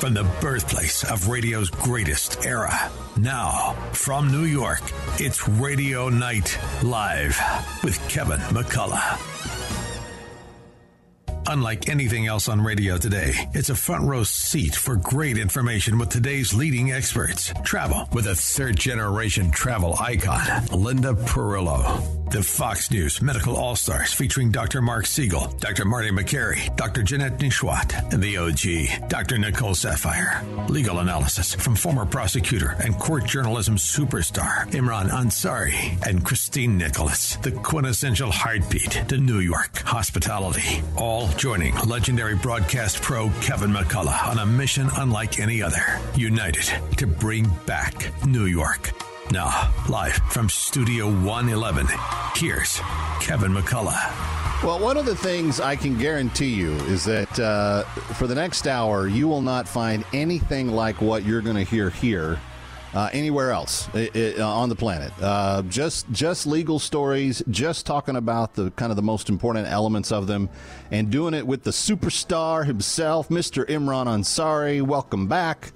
from the birthplace of radio's greatest era. Now, from New York, it's Radio Night Live with Kevin McCullough. Unlike anything else on radio today, it's a front row seat for great information with today's leading experts. Travel with a third generation travel icon, Linda Perillo. The Fox News Medical All Stars featuring Dr. Mark Siegel, Dr. Marty Makary, Dr. Janette Nesheiwat, and the OG, Dr. Nicole Saphier. Legal analysis from former prosecutor and court journalism superstar Imran Ansari and Christine Nicholas, the quintessential heartbeat to New York hospitality. All joining legendary broadcast pro Kevin McCullough on a mission unlike any other, united to bring back New York. Now, live from Studio 111, here's Kevin McCullough. Well, one of the things I can guarantee you is that uh, for the next hour, you will not find anything like what you're going to hear here. Uh, anywhere else it, it, uh, on the planet, uh, just just legal stories, just talking about the kind of the most important elements of them, and doing it with the superstar himself, Mr. Imran Ansari. Welcome back.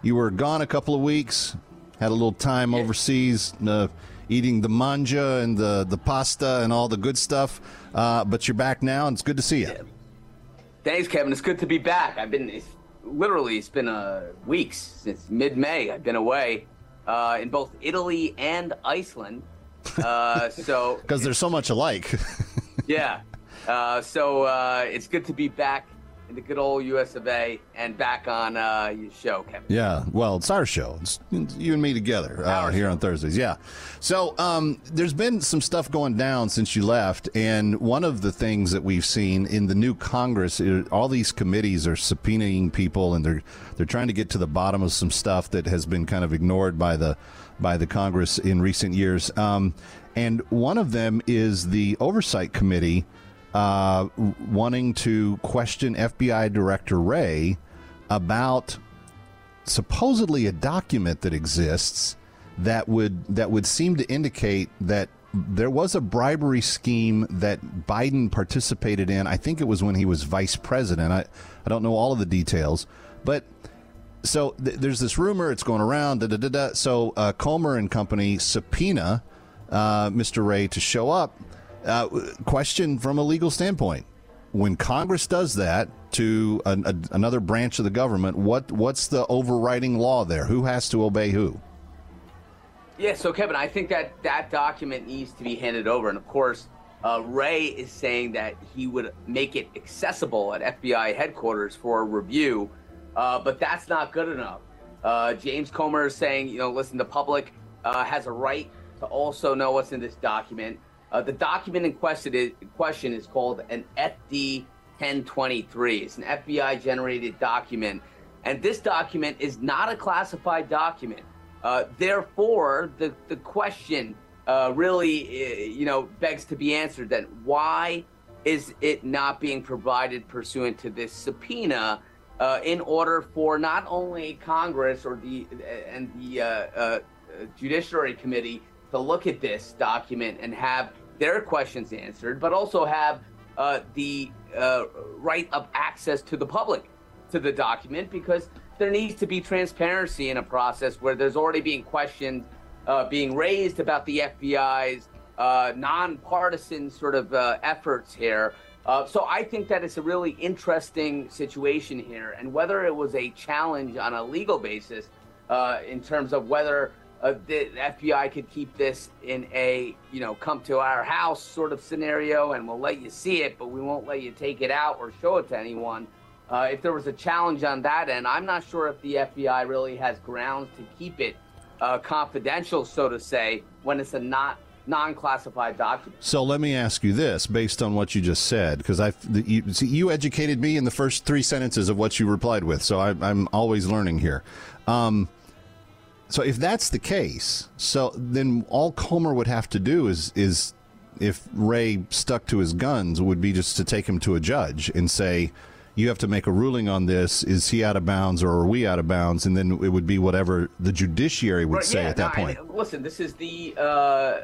You were gone a couple of weeks. Had a little time overseas uh, eating the manja and the, the pasta and all the good stuff. Uh, but you're back now, and it's good to see you. Thanks, Kevin. It's good to be back. I've been it's, literally it's been uh, weeks since mid-May. I've been away uh, in both Italy and Iceland. Uh, so because they're so much alike. yeah. Uh, so uh, it's good to be back the good old US of A and back on uh, your show, Kevin. Yeah, well, it's our show. It's you and me together uh, here on Thursdays. Yeah. So um, there's been some stuff going down since you left, and one of the things that we've seen in the new Congress, all these committees are subpoenaing people, and they're they're trying to get to the bottom of some stuff that has been kind of ignored by the by the Congress in recent years. Um, and one of them is the Oversight Committee uh, wanting to question FBI Director Wray about supposedly a document that exists that would that would seem to indicate that there was a bribery scheme that Biden participated in. I think it was when he was vice president. I, I don't know all of the details, but so th- there's this rumor it's going around. Da, da, da, so uh, Comer and company subpoena uh, Mr. Wray to show up uh, question from a legal standpoint: When Congress does that to a, a, another branch of the government, what what's the overriding law there? Who has to obey who? Yeah, so Kevin, I think that that document needs to be handed over, and of course, uh, Wray is saying that he would make it accessible at FBI headquarters for review, uh, but that's not good enough. Uh, James Comer is saying, you know, listen, the public uh, has a right to also know what's in this document. Uh, the document in question is, question is called an FD 1023. It's an FBI generated document. And this document is not a classified document. Uh, therefore, the, the question uh, really, uh, you know, begs to be answered that why is it not being provided pursuant to this subpoena uh, in order for not only Congress or the and the uh, Judiciary Committee to look at this document and have their questions answered, but also have uh, the uh, right of access to the public to the document because there needs to be transparency in a process where there's already being questions uh, being raised about the FBI's uh, nonpartisan sort of uh, efforts here. Uh, so I think that it's a really interesting situation here, and whether it was a challenge on a legal basis in terms of whether uh, the FBI could keep this in a, you know, come to our house sort of scenario and we'll let you see it, but we won't let you take it out or show it to anyone. Uh, if there was a challenge on that end, I'm not sure if the FBI really has grounds to keep it uh, confidential, so to say, when it's a not non-classified document. So let me ask you this, based on what you just said, because I you, see, you educated me in the first three sentences of what you replied with, so I, am always learning here. Um, so if that's the case, so then all Comer would have to do is is if Wray stuck to his guns would be just to take him to a judge and say you have to make a ruling on this is he out of bounds or are we out of bounds and then it would be whatever the judiciary would right, say yeah, at that no, point. I, listen, this is the uh,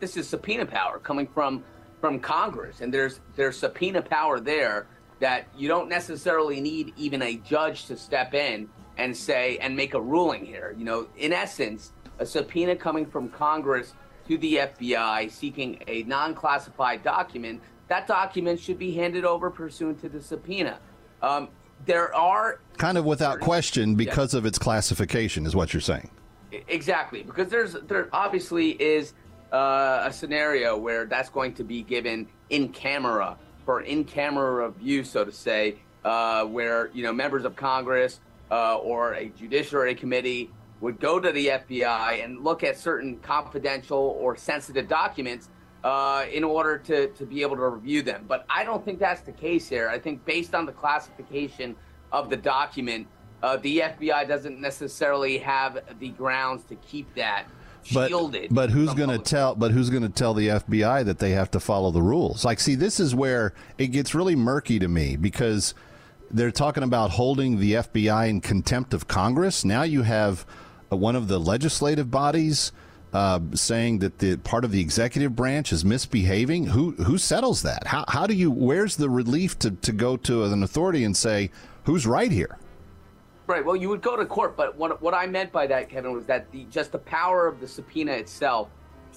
this is subpoena power coming from from Congress and there's there's subpoena power there that you don't necessarily need even a judge to step in and say and make a ruling here. You know, in essence, a subpoena coming from Congress to the FBI seeking a non classified document, that document should be handed over pursuant to the subpoena. Um, there are. Kind of without question because yeah. of its classification, is what you're saying. Exactly, because there's there obviously is uh, a scenario where that's going to be given in camera for in camera review, so to say, uh, where you know members of Congress uh, or a judiciary committee would go to the FBI and look at certain confidential or sensitive documents uh, in order to, to be able to review them. But I don't think that's the case here. I think based on the classification of the document, uh, the FBI doesn't necessarily have the grounds to keep that shielded. But, but who's going to tell? But who's going to tell the FBI that they have to follow the rules? Like, see, this is where it gets really murky to me because they're talking about holding the FBI in contempt of Congress. Now you have uh, one of the legislative bodies uh, saying that the part of the executive branch is misbehaving. Who who settles that? How how do you? Where's the relief to to go to an authority and say who's right here? Right. Well, you would go to court, but what what I meant by that, Kevin, was that the just the power of the subpoena itself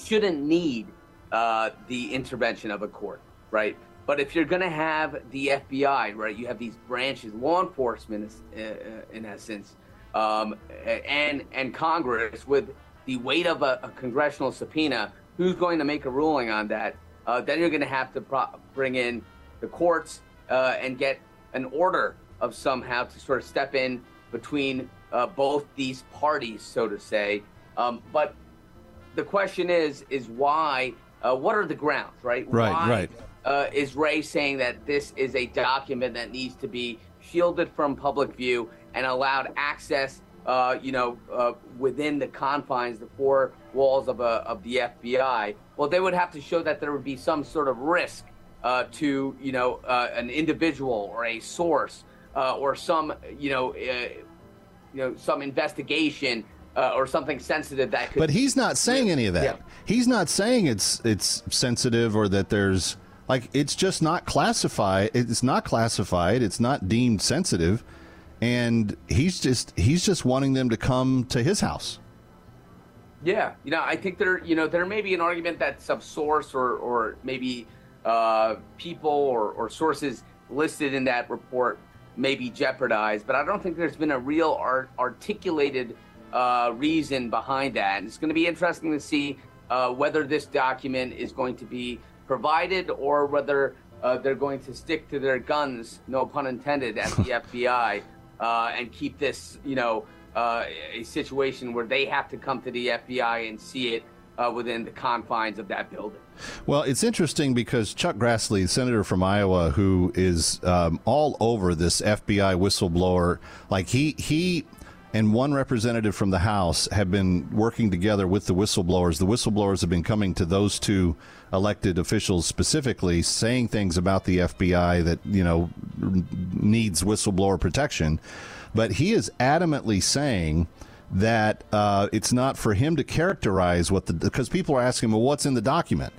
shouldn't need uh, the intervention of a court, right? But if you're going to have the FBI, right, you have these branches, law enforcement, uh, uh, in essence, um, and and Congress with the weight of a, a, congressional subpoena. Who's going to make a ruling on that? Uh, then you're going to have to pro- bring in the courts uh, and get an order of somehow to sort of step in between uh, both these parties, so to say. Um, but the question is, is why? Uh, what are the grounds, right? Right, why, right. Uh, is Wray saying that this is a document that needs to be shielded from public view and allowed access, uh, you know, uh, within the confines, the four walls of, a, of the FBI? Well, they would have to show that there would be some sort of risk uh, to, you know, uh, an individual or a source uh, or some, you know, uh, you know, some investigation uh, or something sensitive that could. But he's not saying any of that. Yeah. He's not saying it's it's sensitive or that there's like it's just not classified. It's not classified. It's not deemed sensitive, and he's just he's just wanting them to come to his house. Yeah, you know, I think there, you know, there may be an argument that some source or or maybe uh, people or, or sources listed in that report may be jeopardized, but I don't think there's been a real art- articulated uh, reason behind that. And it's going to be interesting to see uh, whether this document is going to be provided or whether uh, they're going to stick to their guns, no pun intended, at the FBI uh, and keep this, you know, uh, a situation where they have to come to the FBI and see it uh, within the confines of that building. Well, it's interesting because Chuck Grassley, senator from Iowa, who is um, all over this FBI whistleblower, like he he and one representative from the House have been working together with the whistleblowers. The whistleblowers have been coming to those two elected officials specifically, saying things about the FBI that you know needs whistleblower protection. But he is adamantly saying that uh, it's not for him to characterize what the because people are asking, well, what's in the document?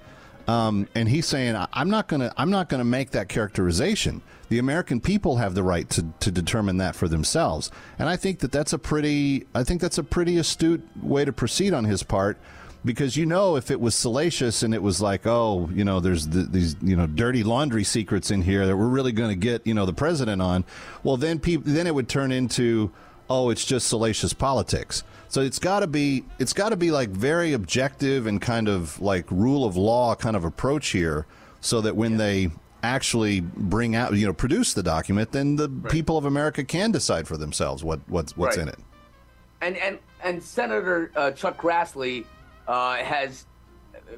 Um, and he's saying, I'm not to I'm not to make that characterization. The American people have the right to, to determine that for themselves. And I think that that's a pretty I think that's a pretty astute way to proceed on his part because you know if it was salacious and it was like oh you know there's the, these you know dirty laundry secrets in here that we're really going to get you know the president on well then people then it would turn into oh, it's just salacious politics. So it's got to be it's got to be like very objective and kind of like rule of law kind of approach here, so that when yeah. they actually bring out you know produce the document, then the right. people of America can decide for themselves what what's what's right. in it. And and and Senator uh, Chuck Grassley uh, has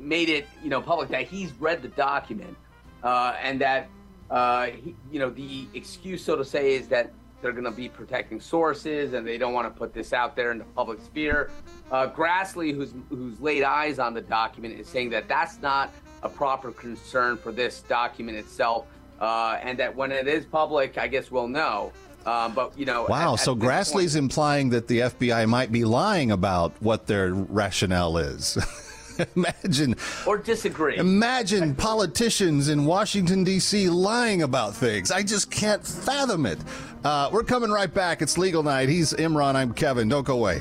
made it you know public that he's read the document uh, and that uh, he, you know the excuse so to say is that they're going to be protecting sources and they don't want to put this out there in the public sphere. Uh, Grassley, who's who's laid eyes on the document, is saying that that's not a proper concern for this document itself, uh, and that when it is public, I guess we'll know. Um, but you know, wow. At, so at Grassley's point, implying that the FBI might be lying about what their rationale is. imagine or disagree. Imagine politicians in Washington D.C. lying about things. I just can't fathom it. Uh, we're coming right back. It's legal night. He's Imran. I'm Kevin. Don't go away.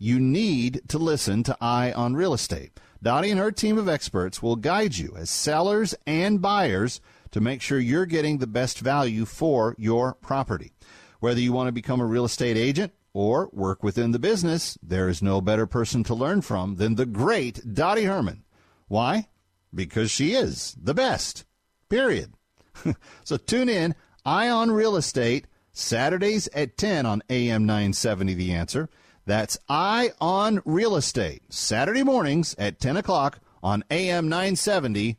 you need to listen to Eye on Real Estate. Dottie and her team of experts will guide you as sellers and buyers to make sure you're getting the best value for your property. Whether you want to become a real estate agent or work within the business, there is no better person to learn from than the great Dottie Herman. Why? Because she is the best. Period. so tune in, Eye on Real Estate, Saturdays at 10 on AM 970 The Answer. That's Eye on Real Estate, Saturday mornings at 10 o'clock on AM 970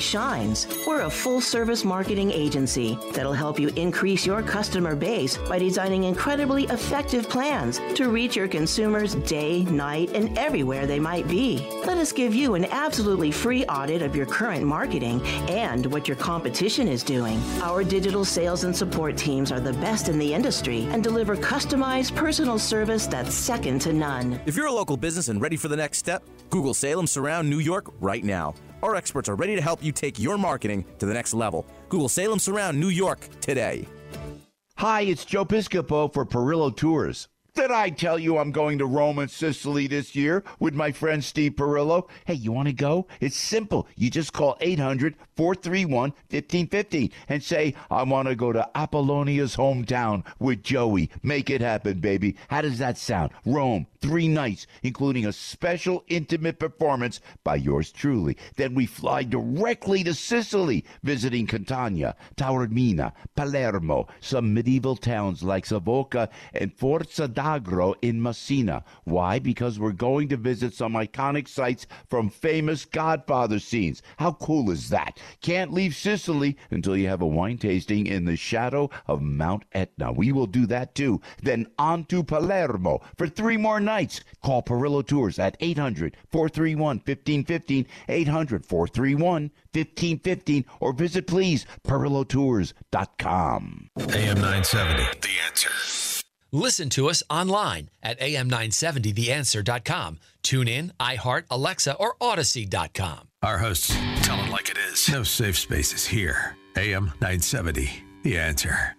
shines. We're a full service marketing agency that'll help you increase your customer base by designing incredibly effective plans to reach your consumers day, night, and everywhere they might be. Let us give you an absolutely free audit of your current marketing and what your competition is doing. Our digital sales and support teams are the best in the industry and deliver customized personal service that's second to none. If you're a local business and ready for the next step, Google Salem Surround New York right now. Our experts are ready to help you take your marketing to the next level. Google Salem Surround New York today. Hi, it's Joe Piscopo for Perillo Tours. Did I tell you I'm going to Rome and Sicily this year with my friend Steve Perillo? Hey, you want to go? It's simple. You just call 800 431 1550 and say, I want to go to Apollonia's hometown with Joey. Make it happen, baby. How does that sound? Rome, three nights, including a special intimate performance by yours truly. Then we fly directly to Sicily, visiting Catania, Taormina, Palermo, some medieval towns like Savoca and Forza d'Agro in Messina. Why? Because we're going to visit some iconic sites from famous Godfather scenes. How cool is that? Can't leave Sicily until you have a wine tasting in the shadow of Mount Etna. We will do that too. Then on to Palermo for three more nights. Call Perillo Tours at 800 431 1515, 800 431 1515, or visit please perillotours.com. AM 970, The Answer. Listen to us online at am970theanswer.com. Tune in, iHeart, Alexa, or Audacy.com. Our hosts tell it like it is. No safe spaces here. AM 970, The Answer.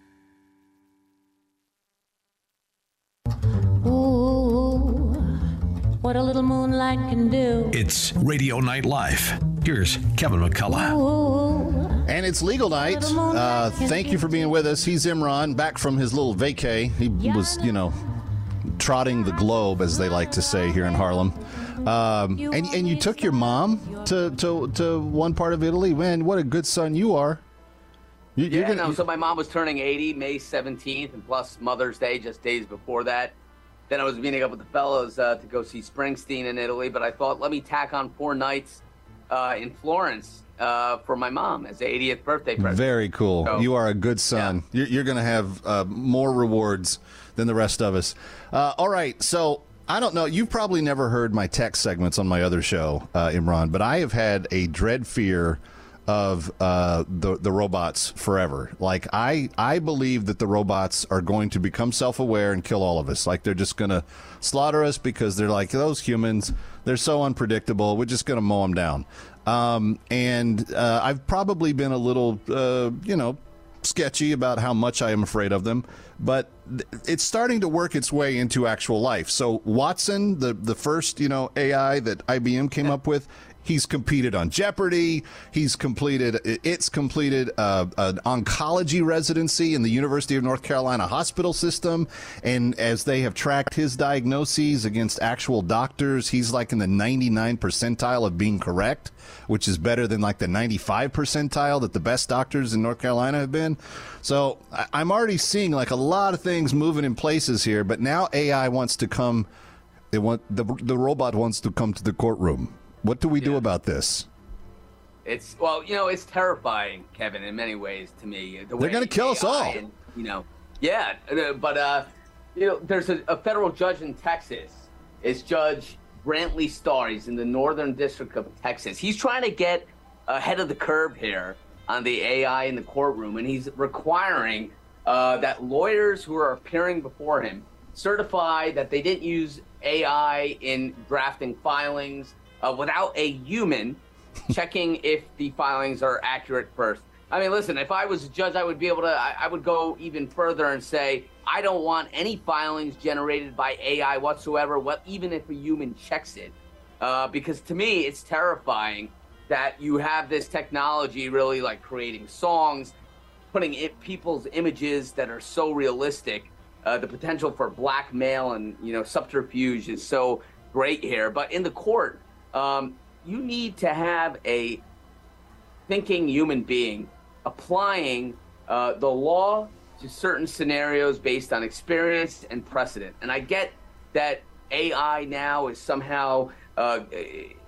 Ooh, what a little moonlight can do. It's Radio Night Live. Here's Kevin McCullough. Ooh. And it's legal night. Uh, thank you for being with us. He's Imran, back from his little vacay. He was, you know, trotting the globe, as they like to say here in Harlem. Um, and, and you took your mom to, to, to one part of Italy. Man, what a good son you are. You, Yeah, gonna- no, so my mom was turning 80 May 17th, and plus Mother's Day just days before that. Then I was meeting up with the fellows uh, to go see Springsteen in Italy, but I thought, let me tack on four nights uh, in Florence uh, for my mom as the 80th birthday present. Very cool. So- you are a good son. You're, you're going to have uh, more rewards than the rest of us. Uh, all right. So I don't know. You've probably never heard my tech segments on my other show, uh, Imran, but I have had a dread fear of uh, the the robots forever. Like I I believe that the robots are going to become self aware and kill all of us. Like they're just going to slaughter us because they're like those humans. They're so unpredictable. We're just going to mow them down. Um, and uh, I've probably been a little, uh, you know, sketchy about how much I am afraid of them, but th- it's starting to work its way into actual life. So Watson, the the first you know AI that IBM came up with, He's competed on Jeopardy. He's completed, it's completed uh, an oncology residency in the University of North Carolina hospital system. And as they have tracked his diagnoses against actual doctors, he's like in the 99 percentile of being correct, which is better than like the 95 percentile that the best doctors in North Carolina have been. So I'm already seeing like a lot of things moving in places here, but now AI wants to come. They want the the robot wants to come to the courtroom what do we yeah. do about this? It's well, you know, it's terrifying, Kevin, in many ways to me. The They're going to kill AI us all. And, you know, yeah, but uh, you know, there's a, a federal judge in Texas. It's Judge Brantley Starr. He's in the Northern District of Texas. He's trying to get ahead of the curve here on the AI in the courtroom, and he's requiring uh, that lawyers who are appearing before him certify that they didn't use AI in drafting filings uh, without a human checking if the filings are accurate first. I mean, listen, if I was a judge, I would be able to, I, I, would go even further and say, I don't want any filings generated by AI whatsoever, what, even if a human checks it. Uh, because to me, it's terrifying that you have this technology really like creating songs, putting it, people's images that are so realistic. Uh, the potential for blackmail and, you know, subterfuge is so great here. But in the court, um, you need to have a thinking human being applying uh, the law to certain scenarios based on experience and precedent. And I get that AI now is somehow uh,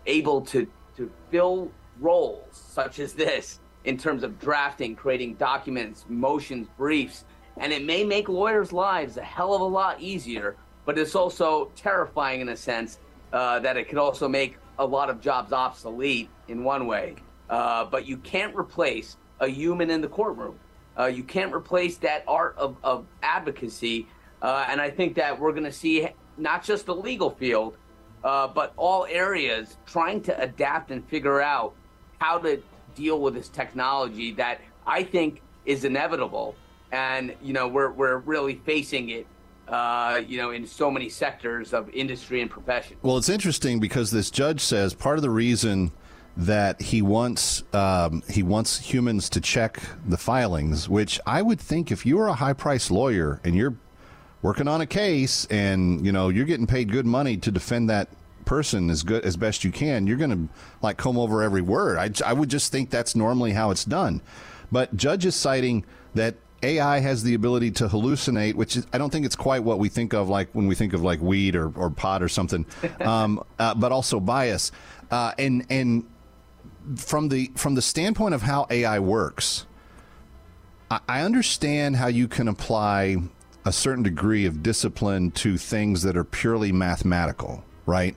able to, to fill roles such as this in terms of drafting, creating documents, motions, briefs. And it may make lawyers' lives a hell of a lot easier, but it's also terrifying in a sense uh, that it could also make a lot of jobs obsolete in one way, uh, but you can't replace a human in the courtroom. Uh, you can't replace that art of, of advocacy. Uh, and I think that we're going to see not just the legal field, uh, but all areas trying to adapt and figure out how to deal with this technology that I think is inevitable. And, you know, we're, we're really facing it uh, you know, in so many sectors of industry and profession. Well, it's interesting because this judge says part of the reason that he wants um, he wants humans to check the filings, which I would think if you are a high priced lawyer and you're working on a case and you know you're getting paid good money to defend that person as good as best you can, you're going to like comb over every word. I, I would just think that's normally how it's done. But judge is citing that AI has the ability to hallucinate, which is, I don't think it's quite what we think of like when we think of like weed or, or pot or something, um, uh, but also bias. Uh, and and from the from the standpoint of how AI works, I, I understand how you can apply a certain degree of discipline to things that are purely mathematical, right?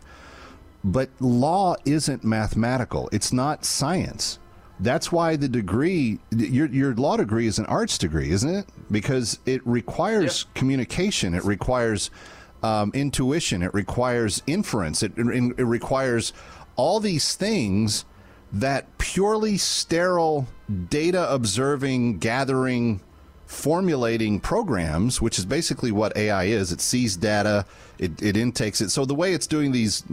But law isn't mathematical. It's not science that's why the degree your your law degree is an arts degree, isn't it? Because it requires communication, it requires um, intuition, it requires inference, it, it, it requires all these things that purely sterile data observing, gathering, formulating programs, which is basically what AI is. It sees data, it, it intakes it. So the way it's doing these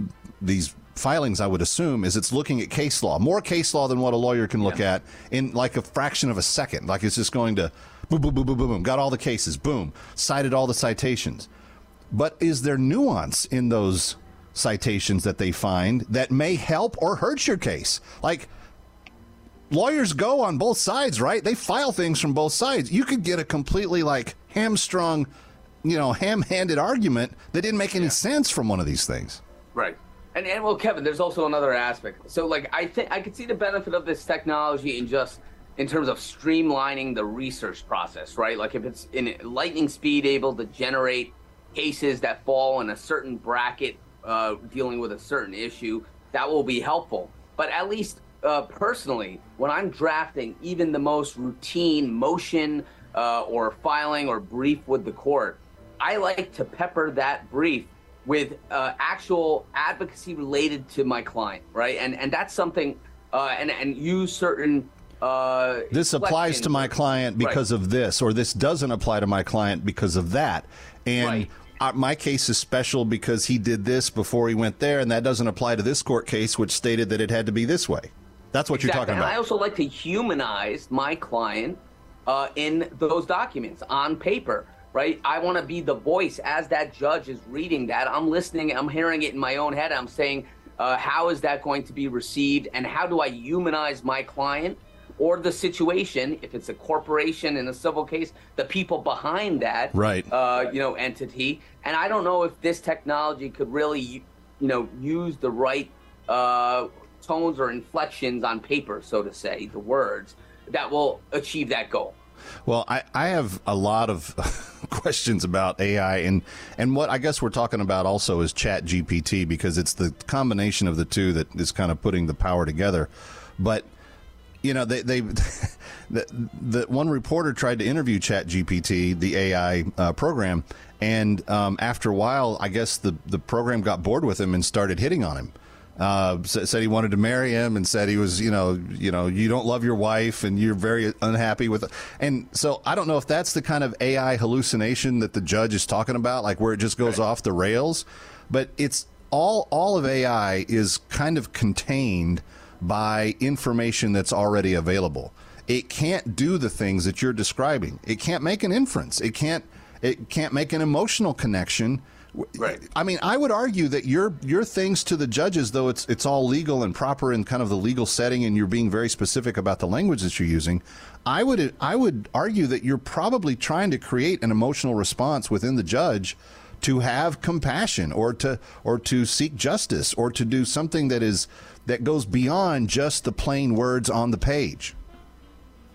these filings, I would assume, is it's looking at case law, more case law than what a lawyer can look yeah. at in like a fraction of a second. Like it's just going to boom, boom, boom, boom, boom, boom, got all the cases, boom, cited all the citations. But is there nuance in those citations that they find that may help or hurt your case? Like, lawyers go on both sides, right? They file things from both sides. You could get a completely like hamstrung, you know, ham handed argument that didn't make any yeah. sense from one of these things. Right. And, and well, Kevin, there's also another aspect. So, like, I think I could see the benefit of this technology in just in terms of streamlining the research process, right? Like, if it's in lightning speed, able to generate cases that fall in a certain bracket, uh, dealing with a certain issue, that will be helpful. But at least uh, personally, when I'm drafting even the most routine motion uh, or filing or brief with the court, I like to pepper that brief with uh, actual advocacy related to my client, right? And and that's something, uh, and and use certain Uh, this applies to my client because right. of this, or this doesn't apply to my client because of that. And right. uh, my case is special because he did this before he went there, and that doesn't apply to this court case, which stated that it had to be this way. That's what exactly. you're talking about. And I also like to humanize my client uh, in those documents on paper, right? I want to be the voice as that judge is reading that. I'm listening, I'm hearing it in my own head. I'm saying, uh, how is that going to be received, and how do I humanize my client? or the situation, if it's a corporation in a civil case, the people behind that, right? Uh, you know, entity. And I don't know if this technology could really, you know, use the right uh, tones or inflections on paper, so to say, the words that will achieve that goal. Well, I, I have a lot of questions about AI and and what I guess we're talking about also is Chat GPT because it's the combination of the two that is kind of putting the power together. But you know, they, they the, the one reporter tried to interview Chat GPT, the AI uh, program, and um, after a while, I guess the the program got bored with him and started hitting on him. Uh, said he wanted to marry him and said he was, you know, you know, you don't love your wife and you're very unhappy with it. And so I don't know if that's the kind of AI hallucination that the judge is talking about, like where it just goes right. off the rails. But it's all all of AI is kind of contained by information that's already available. It can't do the things that you're describing. It can't make an inference. It can't it can't make an emotional connection. Right. I mean, I would argue that your your things to the judges, though it's it's all legal and proper in kind of the legal setting, and you're being very specific about the language that you're using. I would I would argue that you're probably trying to create an emotional response within the judge to have compassion or to or to seek justice or to do something that is that goes beyond just the plain words on the page.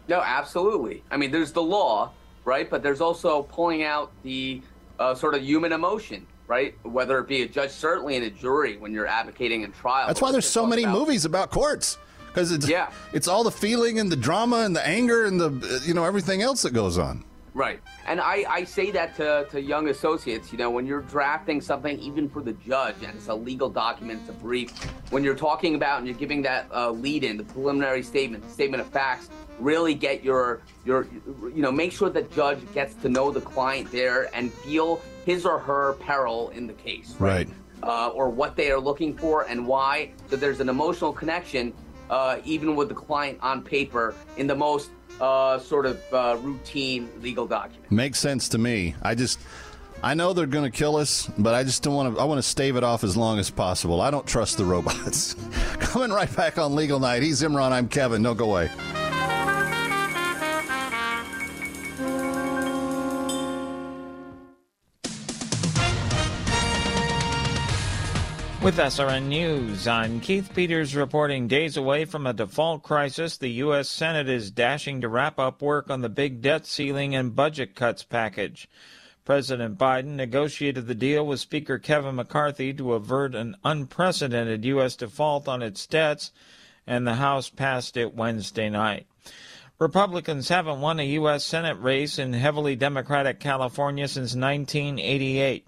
No, absolutely. I mean, there's the law, right? But there's also pulling out the uh, sort of human emotion, right? Whether it be a judge, certainly in a jury when you're advocating in trial. That's why there's so many about. movies about courts because it's yeah. it's all the feeling and the drama and the anger and the you know everything else that goes on. Right. And I, I say that to, to young associates, you know, when you're drafting something, even for the judge, and it's a legal document, it's a brief, when you're talking about and you're giving that uh, lead in, the preliminary statement, the statement of facts, really get your, your, you know, make sure the judge gets to know the client there and feel his or her peril in the case. Right. right. Uh, or what they are looking for and why. So there's an emotional connection, uh, even with the client on paper, in the most uh, sort of uh, routine legal document. Makes sense to me. I just. I know they're going to kill us, but I just don't want to. I want to stave it off as long as possible. I don't trust the robots. Coming right back on Legal Night. He's Imran. I'm Kevin. Don't go away. With SRN News, I'm Keith Peters reporting days away from a default crisis. The U.S. Senate is dashing to wrap up work on the big debt ceiling and budget cuts package. President Biden negotiated the deal with Speaker Kevin McCarthy to avert an unprecedented U.S. default on its debts, and the House passed it Wednesday night. Republicans haven't won a U.S. Senate race in heavily Democratic California since 1988.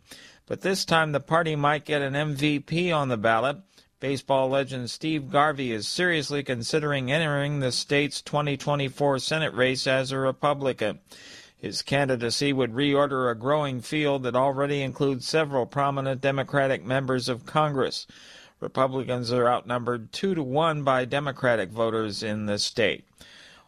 But this time the party might get an MVP on the ballot. Baseball legend Steve Garvey is seriously considering entering the state's 2024 Senate race as a Republican. His candidacy would reorder a growing field that already includes several prominent Democratic members of Congress. Republicans are outnumbered two to one by Democratic voters in the state.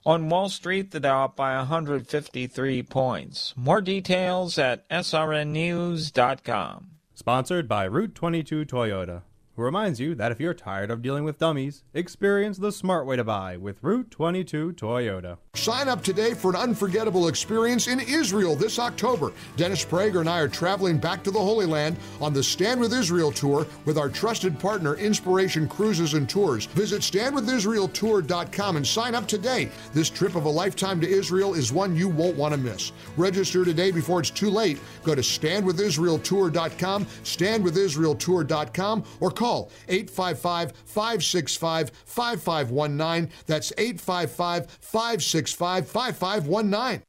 On Wall Street, the Dow up by 153 points. More details at srnnews.com. Sponsored by Route 22 Toyota who reminds you that if you're tired of dealing with dummies, experience the smart way to buy with Route 22 Toyota. Sign up today for an unforgettable experience in Israel this October. Dennis Prager and I are traveling back to the Holy Land on the Stand with Israel tour with our trusted partner Inspiration Cruises and Tours. Visit standwithisraeltour.com and sign up today. This trip of a lifetime to Israel is one you won't want to miss. Register today before it's too late. Go to standwithisraeltour.com, standwithisraeltour.com, or Call 855 565 5519. That's 855 565 5519.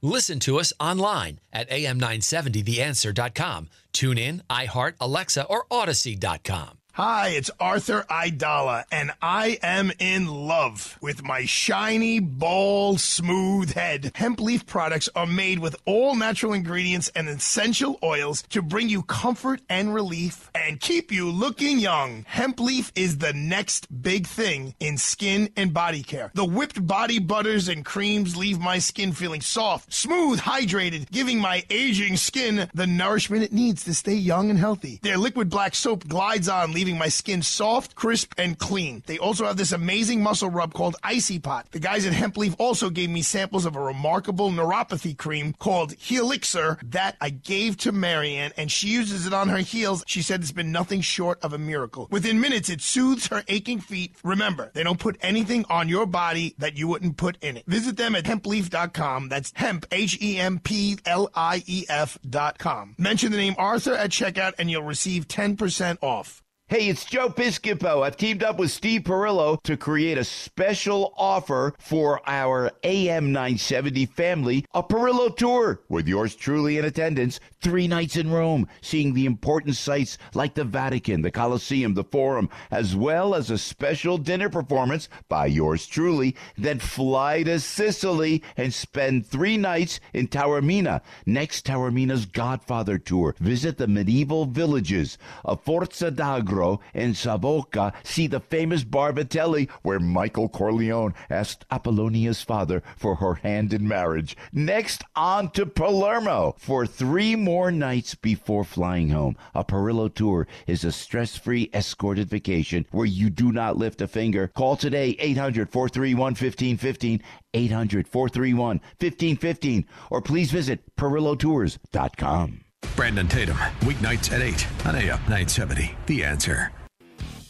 Listen to us online at am970theanswer.com. Tune in, iHeart, Alexa, or Audacy.com. Hi, it's Arthur Aidala, and I am in love with my shiny, bald, smooth head. Hemp leaf products are made with all natural ingredients and essential oils to bring you comfort and relief and keep you looking young. Hemp leaf is the next big thing in skin and body care. The whipped body butters and creams leave my skin feeling soft, smooth, hydrated, giving my aging skin the nourishment it needs to stay young and healthy. Their liquid black soap glides on, leaving leaving my skin soft, crisp, and clean. They also have this amazing muscle rub called Icy Pot. The guys at Hemp Leaf also gave me samples of a remarkable neuropathy cream called Helixer that I gave to Marianne, and she uses it on her heels. She said it's been nothing short of a miracle. Within minutes, it soothes her aching feet. Remember, they don't put anything on your body that you wouldn't put in it. Visit them at hempleaf.com. That's hemp, H E M P L I E F.com. Mention the name Arthur at checkout, and you'll receive 10% off. Hey, it's Joe Piscopo. I've teamed up with Steve Perillo to create a special offer for our AM 970 family, a Perillo tour with yours truly in attendance, three nights in Rome, seeing the important sites like the Vatican, the Colosseum, the Forum, as well as a special dinner performance by yours truly. Then fly to Sicily and spend three nights in Taormina. Next, Taormina's Godfather tour. Visit the medieval villages of Forza d'Agro in Savoca, see the famous Bar Vitelli, where Michael Corleone asked Apollonia's father for her hand in marriage. Next, on to Palermo for three more nights before flying home. A Perillo tour is a stress free escorted vacation where you do not lift a finger. Call today 800 431 1515, 800 431 1515, or please visit PerilloTours.com. Brandon Tatum, weeknights at 8 on AM 970. The answer.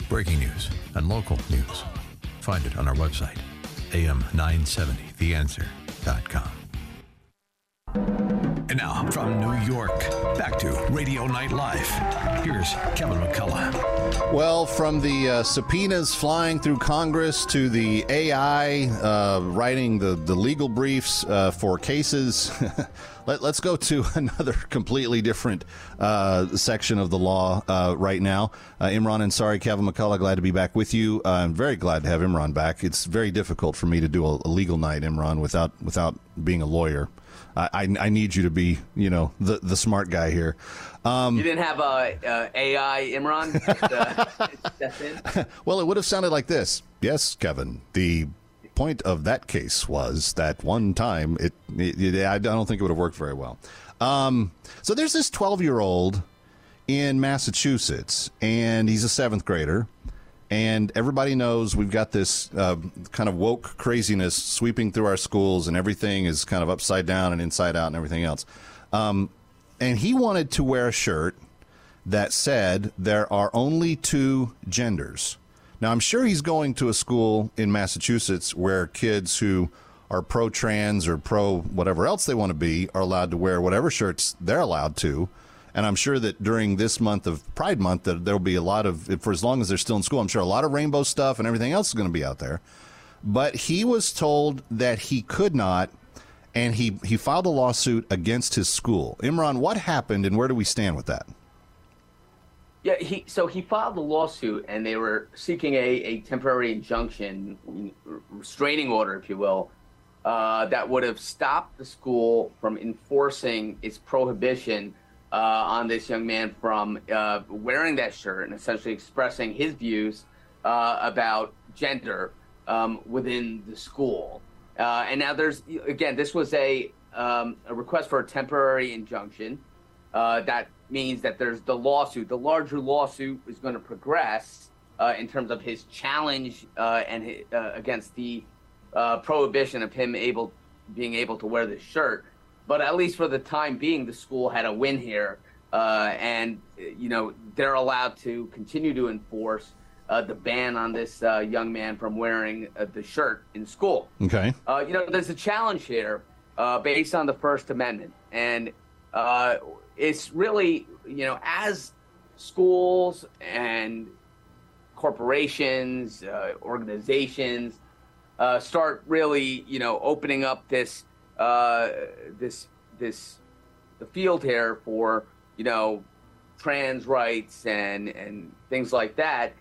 Breaking news and local news. Find it on our website, am970theanswer.com. And now, from New York, back to Radio Night Live. Here's Kevin McCullough. Well, from the uh, subpoenas flying through Congress to the AI uh, writing the, the legal briefs uh, for cases, let, us go to another completely different uh, section of the law uh, right now. Uh, Imran Ansari, Kevin McCullough, glad to be back with you. I'm very glad to have Imran back. It's very difficult for me to do a, a legal night, Imran, without without being a lawyer. I, I need you to be, you know, the the smart guy here. Um, you didn't have a, a AI Imran. uh, well, it would have sounded like this. Yes, Kevin. The point of that case was that one time it, it, it I don't think it would have worked very well. Um, so there's this 12 year old in Massachusetts, and he's a seventh grader, and everybody knows we've got this uh, kind of woke craziness sweeping through our schools, and everything is kind of upside down and inside out and everything else. Um, and he wanted to wear a shirt that said there are only two genders. Now, I'm sure he's going to a school in Massachusetts where kids who are pro trans or pro whatever else they want to be are allowed to wear whatever shirts they're allowed to. And I'm sure that during this month of Pride Month, that there'll be a lot of, for as long as they're still in school, I'm sure a lot of rainbow stuff and everything else is going to be out there. But he was told that he could not, and he, he filed a lawsuit against his school. Imran, what happened and where do we stand with that? Yeah, he so he filed a lawsuit, and they were seeking a, a temporary injunction, restraining order, if you will, uh, that would have stopped the school from enforcing its prohibition uh, on this young man from uh, wearing that shirt and essentially expressing his views uh, about gender um, within the school. Uh, and now there's again, this was a um, a request for a temporary injunction. Uh, that means that there's the lawsuit. The larger lawsuit is going to progress uh, in terms of his challenge and against the prohibition of him able being able to wear this shirt. But at least for the time being, the school had a win here, uh, and you know they're allowed to continue to enforce uh, the ban on this uh, young man from wearing uh, the shirt in school. Okay. Uh, you know, there's a challenge here uh, based on the First Amendment, and it's really you know as schools and corporations, organizations start really you know opening up this uh, this this the field here for you know trans rights and and things like that,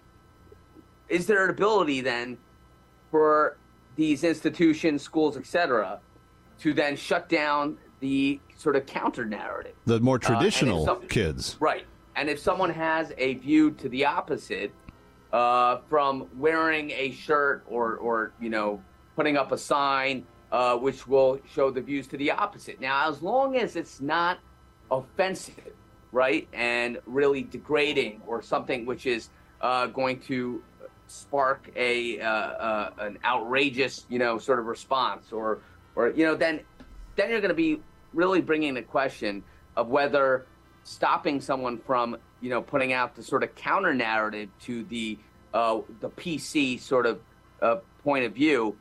is there an ability then for these institutions, schools, etc., to then shut down the sort of counter narrative? The more Uh, traditional some- kids. Right. And if someone has a view to the opposite, uh, from wearing a shirt or, or you know, putting up a sign uh, which will show the views to the opposite. Now, as long as it's not offensive, right, and really degrading or something which is uh, going to spark a uh, uh, an outrageous, you know, sort of response, or or you know, then then you're going to be really bringing the question of whether stopping someone from you know putting out the sort of counter narrative to the uh, the PC sort of uh, point of view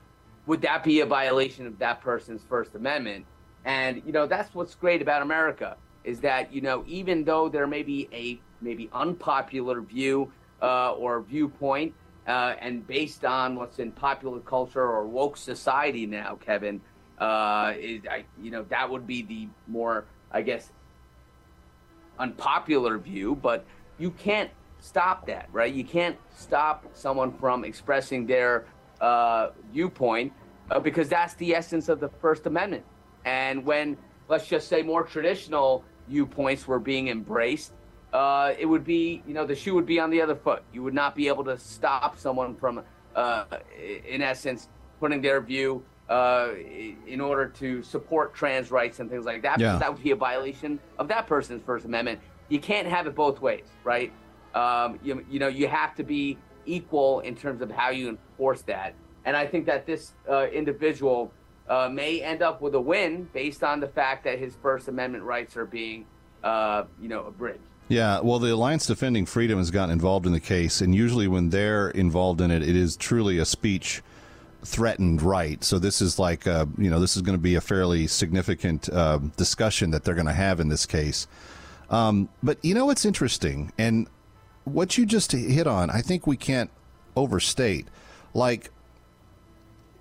would that be a violation of that person's First Amendment? And you know that's what's great about America is that you know even though there may be a maybe unpopular view uh, or viewpoint, uh, and based on what's in popular culture or woke society now, Kevin, uh, is, I, you know that would be the more I guess unpopular view, but you can't stop that, right? You can't stop someone from expressing their uh, viewpoint uh, because that's the essence of the First Amendment. And when, let's just say, more traditional viewpoints were being embraced, uh, it would be, you know, the shoe would be on the other foot. You would not be able to stop someone from, uh, in essence, putting their view uh, in order to support trans rights and things like that. Yeah. because That would be a violation of that person's First Amendment. You can't have it both ways, right? Um, you, you know, you have to be equal in terms of how you enforce that. And I think that this uh, individual uh, may end up with a win based on the fact that his First Amendment rights are being, uh, you know, abridged. Yeah, well, the Alliance Defending Freedom has gotten involved in the case, and usually when they're involved in it, it is truly a speech threatened right. So this is like, uh, you know, this is going to be a fairly significant uh, discussion that they're going to have in this case. Um, but you know what's interesting, and what you just hit on, I think we can't overstate. Like,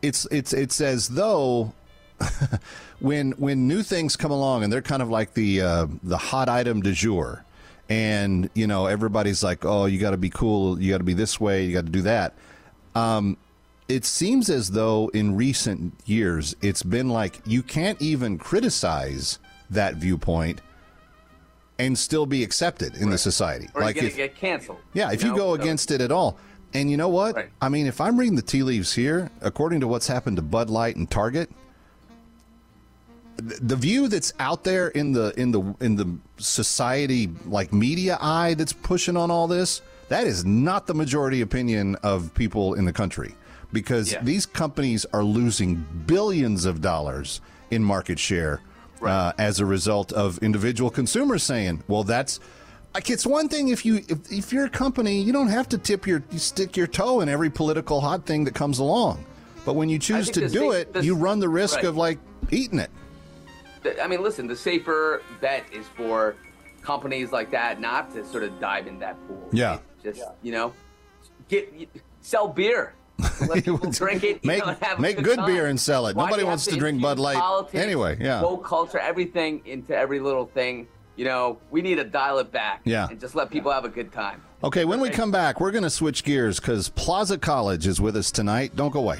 it's it's it's as though when when new things come along and they're kind of like the uh, the hot item du jour, and you know everybody's like, oh, you got to be cool, you got to be this way, you got to do that. Um, it seems as though in recent years it's been like you can't even criticize that viewpoint and still be accepted in the society. Or like if, get canceled. yeah, if you know? go So- against it at all. And you know what? Right. I mean, if I'm reading the tea leaves here, according to what's happened to Bud Light and Target, the view that's out there in the in the in the society like media eye that's pushing on all this, that is not the majority opinion of people in the country because Yeah. these companies are losing billions of dollars in market share uh, as a result of individual consumers saying, "Well, that's." Like it's one thing if you if, if you're a company, you don't have to tip your you stick your toe in every political hot thing that comes along. But when you choose to do sa- it, the- you run the risk right. of like eating it. I mean, listen, the safer bet is for companies like that not to sort of dive in that pool. Yeah. Just, you know, get sell beer. Let people drink it. you Make- know, and have a make good time. beer and sell it. Why Nobody wants have to drink Bud Light politics, anyway, yeah. Woke culture, everything into every little thing. You know, we need to dial it back. Yeah. And just let people have a good time. Okay, when we come back, we're going to switch gears because Plaza College is with us tonight. Don't go away.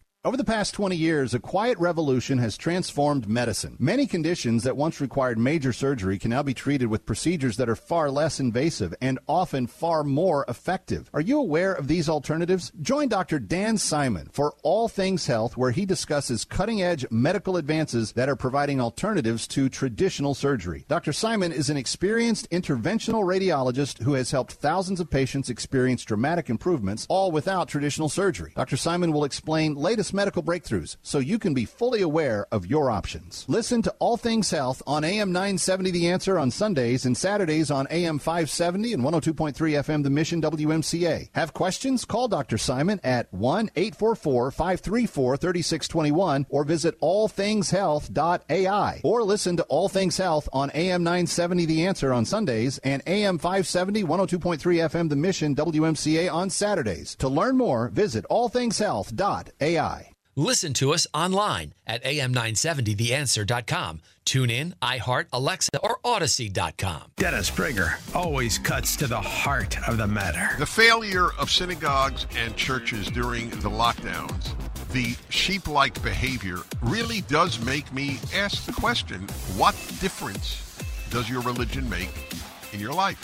Over the past 20 years, a quiet revolution has transformed medicine. Many conditions that once required major surgery can now be treated with procedures that are far less invasive and often far more effective. Are you aware of these alternatives? Join Dr. Dan Simon for All Things Health, where he discusses cutting edge medical advances that are providing alternatives to traditional surgery. Dr. Simon is an experienced interventional radiologist who has helped thousands of patients experience dramatic improvements, all without traditional surgery. Dr. Simon will explain latest medical breakthroughs so you can be fully aware of your options. Listen to All Things Health on AM 970 The Answer on Sundays and Saturdays on AM 570 and 102.3 FM The Mission WMCA. Have questions? Call Dr. Simon at 1 844 534 3621 or visit allthingshealth.ai or listen to All Things Health on AM 970 The Answer on Sundays and AM 570 102.3 FM The Mission WMCA on Saturdays. To learn more, visit allthingshealth.ai. Listen to us online at am970theanswer.com. Tune in, iHeart, Alexa, or Audacy.com. Dennis Prager always cuts to the heart of the matter. The failure of synagogues and churches during the lockdowns, the sheep like behavior, really does make me ask the question what difference does your religion make in your life?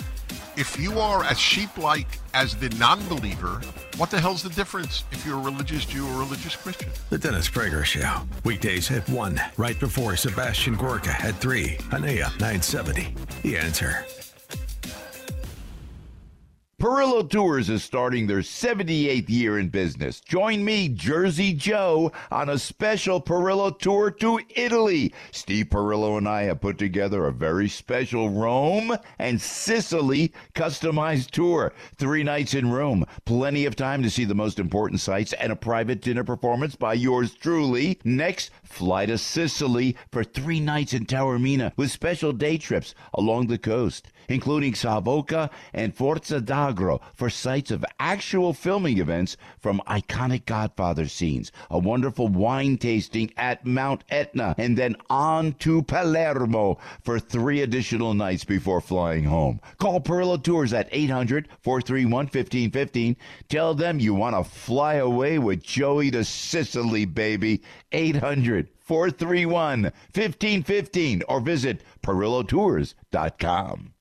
If you are as sheep like as the non believer, what the hell's the difference if you're a religious Jew or a religious Christian? The Dennis Prager Show. Weekdays at 1, right before Sebastian Gorka at 3 on AM 970. The answer. Perillo Tours is starting their 78th year in business. Join me, Jersey Joe, on a special Perillo tour to Italy. Steve Perillo and I have put together a very special Rome and Sicily customized tour. Three nights in Rome, plenty of time to see the most important sights, and a private dinner performance by yours truly. Next, fly to Sicily for three nights in Taormina with special day trips along the coast, including Savoca and Forza d'Agro for sites of actual filming events from iconic Godfather scenes, a wonderful wine tasting at Mount Etna, and then on to Palermo for three additional nights before flying home. Call Perillo Tours at 800 431 1515. Tell them you want to fly away with Joey to Sicily, baby. 800 431 1515 or visit PerilloTours.com.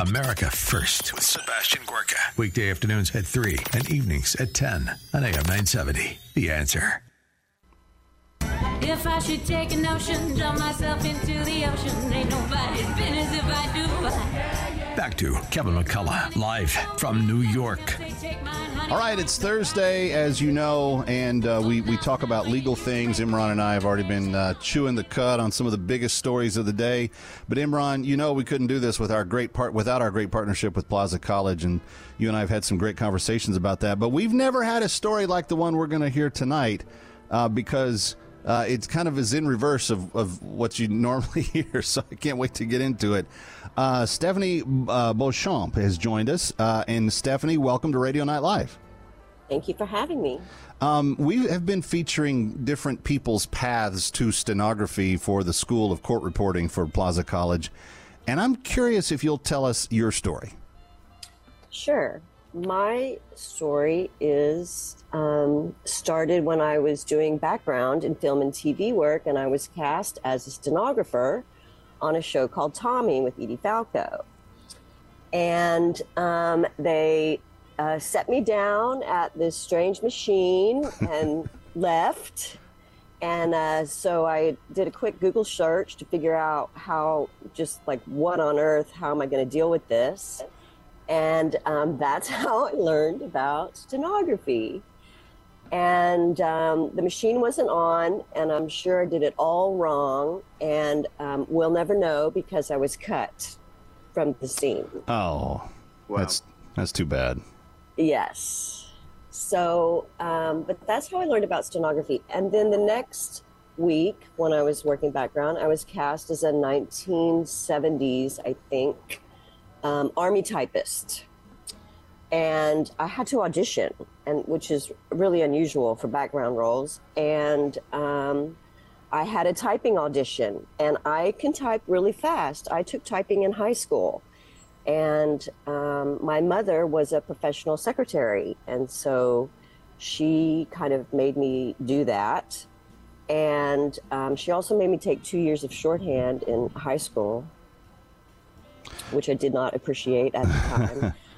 America First with Sebastian Gorka. Weekday afternoons at 3 and evenings at 10 on AM 970. The answer. If I should take a notion, dump myself into the ocean, ain't nobody's business if I do. Back to Kevin McCullough, live from New York. All right, it's Thursday, as you know, and uh, we, we talk about legal things. Imran and I have already been uh, chewing the cud on some of the biggest stories of the day. But Imran, you know we couldn't do this with our great part without our great partnership with Plaza College, and you and I have had some great conversations about that. But we've never had a story like the one we're going to hear tonight uh, because uh, it's kind of is in reverse of, of what you normally hear. So I can't wait to get into it. Uh, Stephanie uh, Beauchamp has joined us, uh, and Stephanie, welcome to Radio Night Live. Thank you for having me. Um, we have been featuring different people's paths to stenography for the School of Court Reporting for Plaza College, and I'm curious if you'll tell us your story. Sure. My story is um, started when I was doing background in film and TV work, and I was cast as a stenographer on a show called Tommy with Edie Falco. And um, they uh, set me down at this strange machine and left. And uh, so I did a quick Google search to figure out how, just like, what on earth, how am I going to deal with this? And um, that's how I learned about stenography. And um, the machine wasn't on, and I'm sure I did it all wrong. And um, we'll never know because I was cut from the scene. Oh, that's that's too bad. Yes. So, um, but that's how I learned about stenography. And then the next week, when I was working background, I was cast as a 1970s, I think, um, army typist. And I had to audition, and which is really unusual for background roles. And um, I had a typing audition, and I can type really fast. I took typing in high school, and um, my mother was a professional secretary, and so she kind of made me do that. And um, she also made me take two years of shorthand in high school, which I did not appreciate at the time.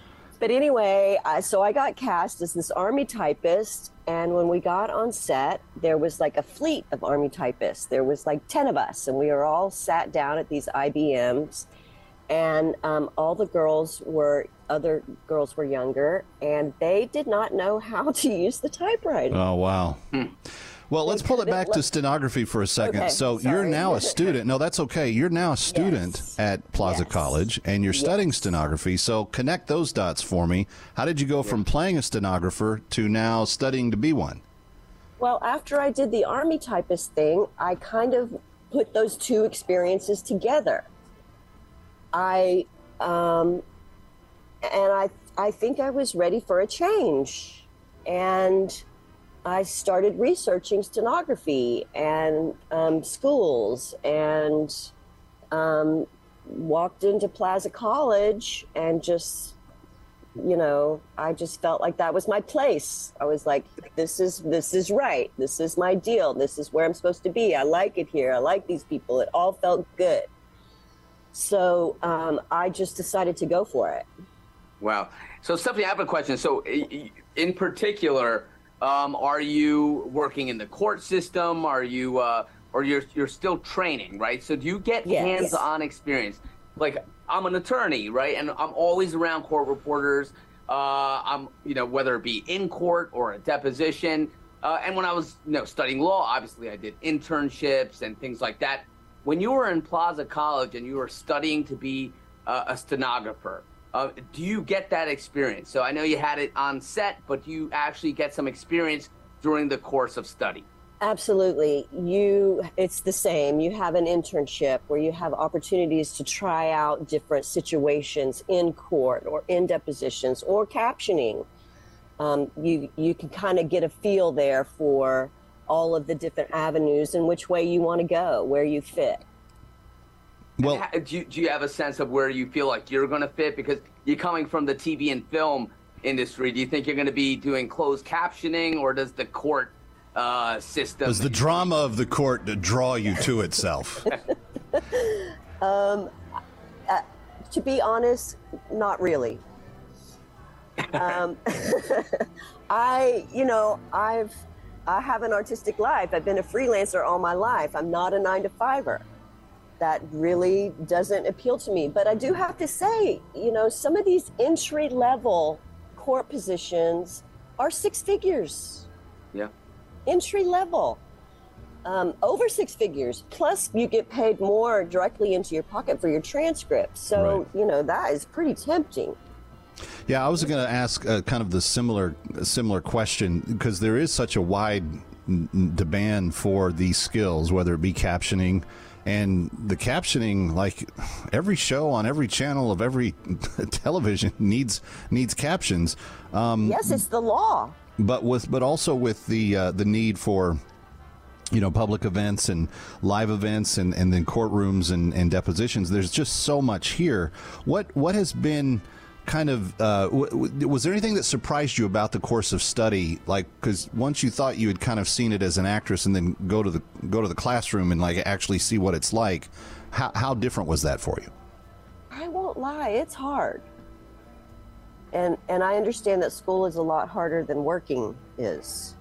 but anyway, I, so I got cast as this army typist. And when we got on set, there was like a fleet of army typists. There was like 10 of us, and we were all sat down at these IBMs. And um, all the girls were, other girls were younger, and they did not know how to use the typewriter. Oh wow. Well, let's pull it back to stenography for a second. Okay, so you're now a student. No, that's okay. You're now a student at Plaza College, and you're studying stenography. So connect those dots for me. How did you go from playing a stenographer to now studying to be one? Well, after I did the army typist thing, I kind of put those two experiences together. I um, and I I think I was ready for a change, and I started researching stenography and um, schools, and um, walked into Plaza College and just you know i just felt like that was my place. I was like this is this is right. This is my deal. This is where i'm supposed to be. I like it here. I like these people. It all felt good. So um, i just decided to go for it. Wow. So, Stephanie, I have a question. So, in particular, um, are you working in the court system? Are you, uh, or you're you're still training, right? So, do you get Yes. hands-on experience? Like, I'm an attorney, right, and I'm always around court reporters. Uh, I'm, you know, whether it be in court or a deposition. Uh, and when I was, you know, studying law, obviously I did internships and things like that. When you were in Plaza College and you were studying to be uh, a stenographer, uh, do you get that experience? So I know you had it on set, but do you actually get some experience during the course of study? Absolutely. You it's the same. You have an internship where you have opportunities to try out different situations in court or in depositions or captioning. Um, you you can kind of get a feel there for all of the different avenues and which way you want to go, where you fit. Well, do you, do you have a sense of where you feel like you're going to fit? Because you're coming from the TV and film industry. Do you think you're going to be doing closed captioning, or does the court uh, system? Does the drama of the court draw you to itself? Um, uh, to be honest, not really. Um, I, you know, I've, I have an artistic life. I've been a freelancer all my life. I'm not a nine to fiver. That really doesn't appeal to me. But I do have to say, you know, some of these entry level court positions are six figures. Yeah. entry level um, over six figures. Plus you get paid more directly into your pocket for your transcript. So you know that is pretty tempting. Yeah, I was going to ask uh, kind of the similar similar question because there is such a wide n- n- demand for these skills, whether it be captioning and the captioning. Like every show on every channel of every television needs needs captions. Um, yes it's the law but with but also with the uh, the need for you know public events and live events and and then courtrooms and, and depositions there's just so much here what what has been kind of uh, w- was there anything that surprised you about the course of study like because once you thought you had kind of seen it as an actress and then go to the go to the classroom and like actually see what it's like how, how different was that for you i won't lie it's hard and and i understand that school is a lot harder than working is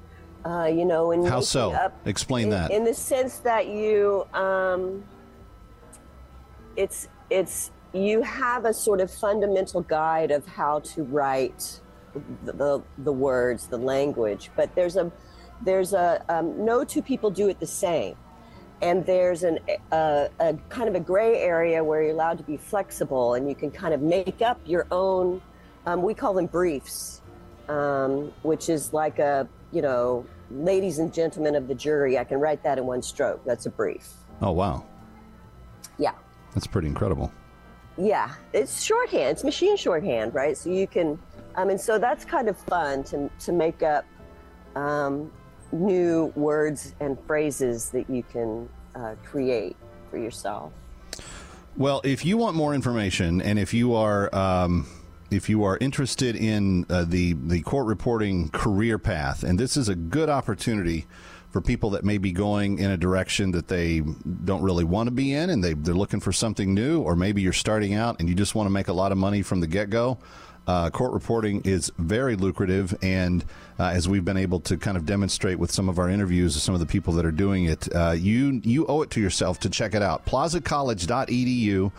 uh, you know in How so? up- Explain in- that. in the sense that you um, it's it's you have a sort of fundamental guide of how to write the the, the words the language but there's a there's a um, no two people do it the same. And there's an a, a kind of a gray area where you're allowed to be flexible and you can kind of make up your own um, we call them briefs um, which is like a you know ladies and gentlemen of the jury i can write that in one stroke. That's a brief. Oh wow. Yeah. That's pretty incredible yeah it's shorthand it's machine shorthand right? So you can i mean so that's kind of fun to, to make up um, new words and phrases that you can uh, create for yourself. Well, if you want more information and if you are um, if you are interested in uh, the the court reporting career path, and this is a good opportunity for people that may be going in a direction that they don't really want to be in, and they they're looking for something new, or maybe you're starting out and you just want to make a lot of money from the get go. Uh, court reporting is very lucrative, and uh, as we've been able to kind of demonstrate with some of our interviews of some of the people that are doing it, uh, you you owe it to yourself to check it out. PlazaCollege.edu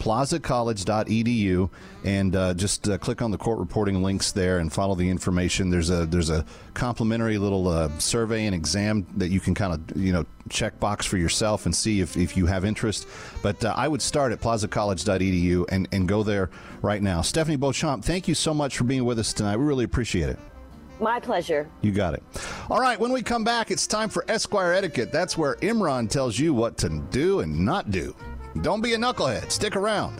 plazacollege.edu and uh, just uh, click on the court reporting links there and follow the information there's a there's a complimentary little uh, survey and exam that you can kind of you know check box for yourself and see if, if you have interest but uh, i would start at plazacollege.edu and, and go there right now stephanie beauchamp thank you so much for being with us tonight we really appreciate it My pleasure. you got it. All right, when we come back, it's time for Esquire Etiquette. That's where Imran tells you what to do and not do. Don't be a knucklehead. Stick around.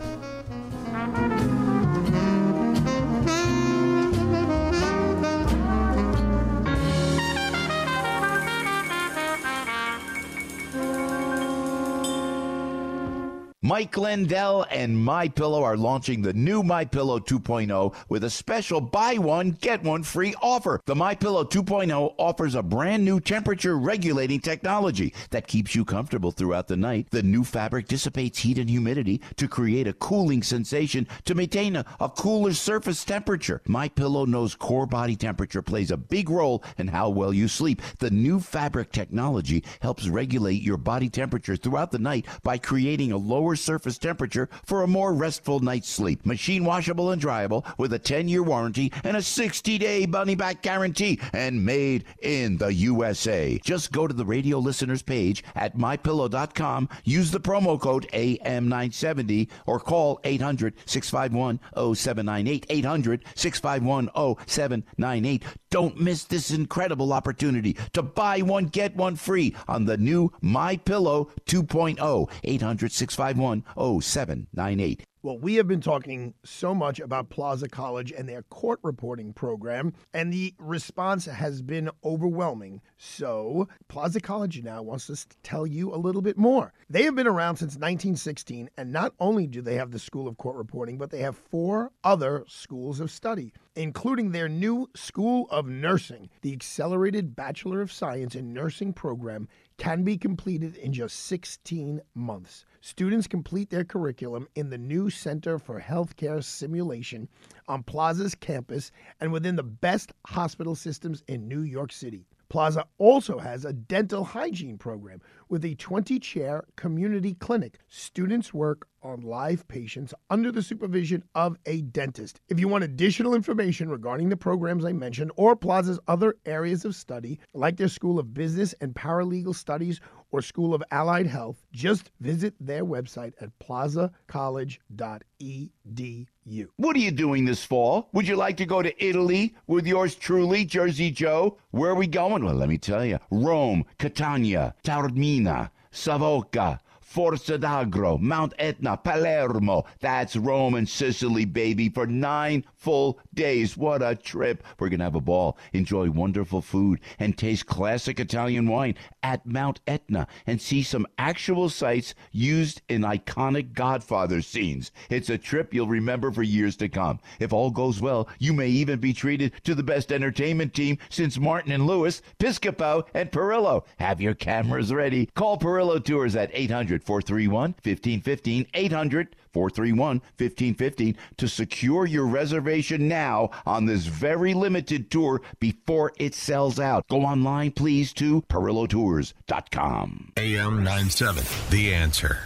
Mike Lindell and My Pillow are launching the new My Pillow 2.0 with a special buy one get one free offer. The My Pillow 2.0 offers a brand new temperature regulating technology that keeps you comfortable throughout the night. The new fabric dissipates heat and humidity to create a cooling sensation to maintain a, a cooler surface temperature. My Pillow knows core body temperature plays a big role in how well you sleep. The new fabric technology helps regulate your body temperature throughout the night by creating a lower surface temperature for a more restful night's sleep. Machine washable and dryable with a 10 year warranty and a 60 day money back guarantee and made in the USA. Just go to the radio listeners page at mypillow.com, use the promo code AM970 or call 800 651 0798. 800 651 0798. Don't miss this incredible opportunity to buy one, get one free on the new My Pillow 2.0. 800 651 0798. Well, we have been talking so much about Plaza College and their court reporting program, and the response has been overwhelming. So, Plaza College now wants us to tell you a little bit more. They have been around since 1916, and not only do they have the School of Court Reporting, but they have four other schools of study, including their new School of Nursing. The Accelerated Bachelor of Science in Nursing program can be completed in just 16 months. Students complete their curriculum in the new Center for Healthcare Simulation on Plaza's campus and within the best hospital systems in New York City. Plaza also has a dental hygiene program with a 20 chair community clinic. Students work on live patients under the supervision of a dentist. If you want additional information regarding the programs I mentioned or Plaza's other areas of study, like their School of Business and Paralegal Studies or School of Allied Health, just visit their website at plazacollege.edu. What are you doing this fall? Would you like to go to Italy with yours truly, Jersey Joe? Where are we going? Well, let me tell you Rome, Catania, Taormina, Savoca. Forza d'Agro, Mount Etna, Palermo. That's Rome and Sicily, baby, for nine full days. What a trip. We're going to have a ball, enjoy wonderful food, and taste classic Italian wine at Mount Etna and see some actual sites used in iconic Godfather scenes. It's a trip you'll remember for years to come. If all goes well, you may even be treated to the best entertainment team since Martin and Lewis, Piscopo, and Perillo. Have your cameras ready. Call Perillo Tours at 800 431 1515. 800 431 1515 to secure your reservation now on this very limited tour before it sells out. Go online, please, to perillotours.com. AM 97, The Answer.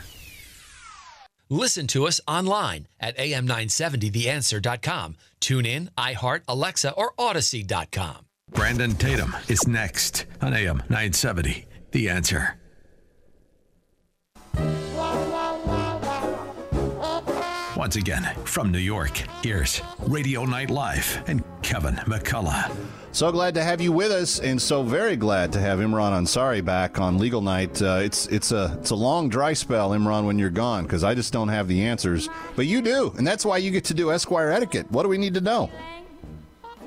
Listen to us online at am970theanswer.com. Tune in, iHeart, Alexa, or Audacy.com. Brandon Tatum is next on AM 970, The Answer. Once again, from New York, here's Radio Night Live and Kevin McCullough. So glad to have you with us, and so very glad to have Imran Ansari back on Legal Night. Uh, it's it's a it's a long dry spell, Imran, when you're gone, because I just don't have the answers, but you do, and that's why you get to do Esquire etiquette. What do we need to know?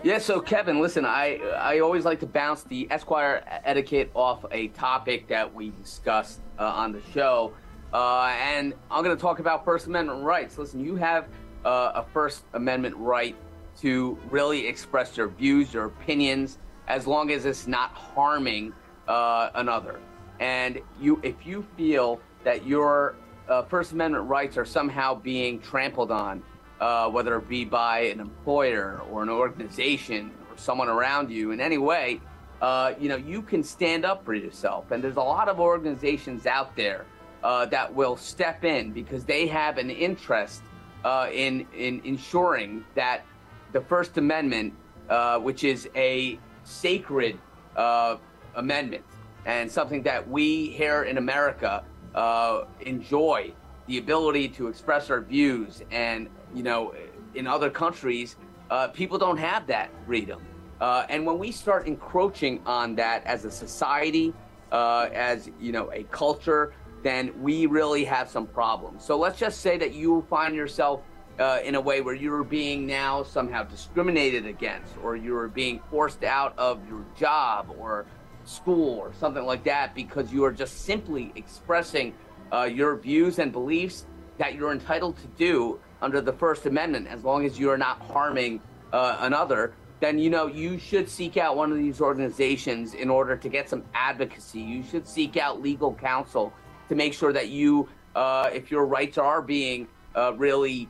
Yeah, so Kevin, listen, I I always like to bounce the Esquire etiquette off a topic that we discussed uh, on the show, uh, and I'm going to talk about First Amendment rights. Listen, you have uh, a First Amendment right to really express your views, your opinions, as long as it's not harming uh, another. And you, if you feel that your uh, First Amendment rights are somehow being trampled on, uh, whether it be by an employer or an organization or someone around you in any way, uh, you know, you can stand up for yourself. And there's a lot of organizations out there uh, that will step in because they have an interest uh, in in ensuring that the First Amendment, uh, which is a sacred uh, amendment and something that we here in America uh, enjoy the ability to express our views. And, you know, in other countries, uh, people don't have that freedom. And when we start encroaching on that as a society, as, you know, a culture, then we really have some problems. So let's just say that you find yourself uh, in a way where you're being now somehow discriminated against, or you're being forced out of your job or school or something like that because you are just simply expressing uh, your views and beliefs that you're entitled to do under the First Amendment as long as you are not harming uh, another, then you know you should seek out one of these organizations in order to get some advocacy. You should seek out legal counsel to make sure that you, uh, if your rights are being uh, really,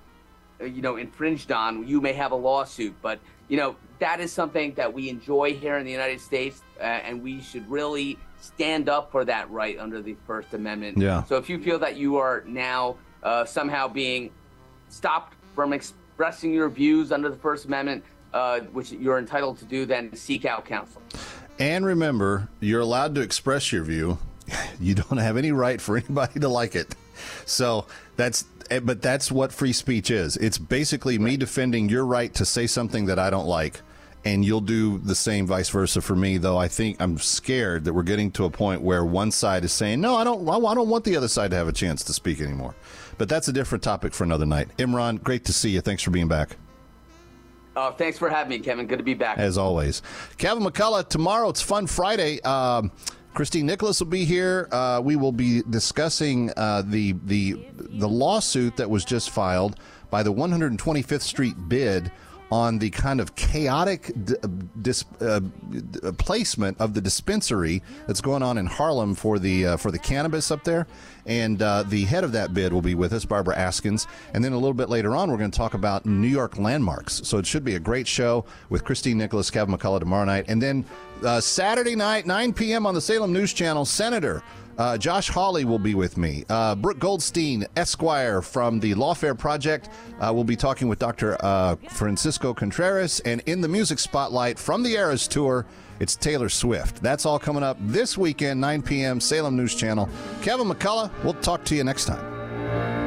uh, you know, infringed on, you may have a lawsuit. But you know that is something that we enjoy here in the United States, uh, and we should really stand up for that right under the First Amendment. Yeah. So if you feel that you are now uh, somehow being stopped from expressing your views under the First Amendment, uh, which you're entitled to do, then seek out counsel. And remember, you're allowed to express your view. You don't have any right for anybody to like it. So that's, eh, but that's what free speech is. It's basically me defending your right to say something that I don't like. And you'll do the same vice versa for me, though I think I'm scared that we're getting to a point where one side is saying, no, I don't, I don't want the other side to have a chance to speak anymore. But that's a different topic for another night. Imran, great to see you. Thanks for being back. Uh, thanks for having me, Kevin. Good to be back. As always. Kevin McCullough, tomorrow it's Fun Friday. Um, Christine Nicholas will be here. Uh, we will be discussing uh, the the the lawsuit that was just filed by the 125th Street bid on the kind of chaotic d- dis- uh, d- placement of the dispensary that's going on in Harlem for the uh, for the cannabis up there. And uh, the head of that bid will be with us, Barbara Askins. And then a little bit later on, we're going to talk about New York landmarks. So it should be a great show with Christine Nicholas, Kevin McCullough tomorrow night. And then uh, Saturday night, 9 p.m. on the Salem News Channel, Senator uh, Josh Hawley will be with me. Uh, Brooke Goldstein, Esquire from the Lawfare Project, uh, will be talking with Dr. Uh, Francisco Contreras. And in the music spotlight from the Eras Tour, it's Taylor Swift. That's all coming up this weekend, 9 p.m., Salem News Channel. Kevin McCullough, we'll talk to you next time.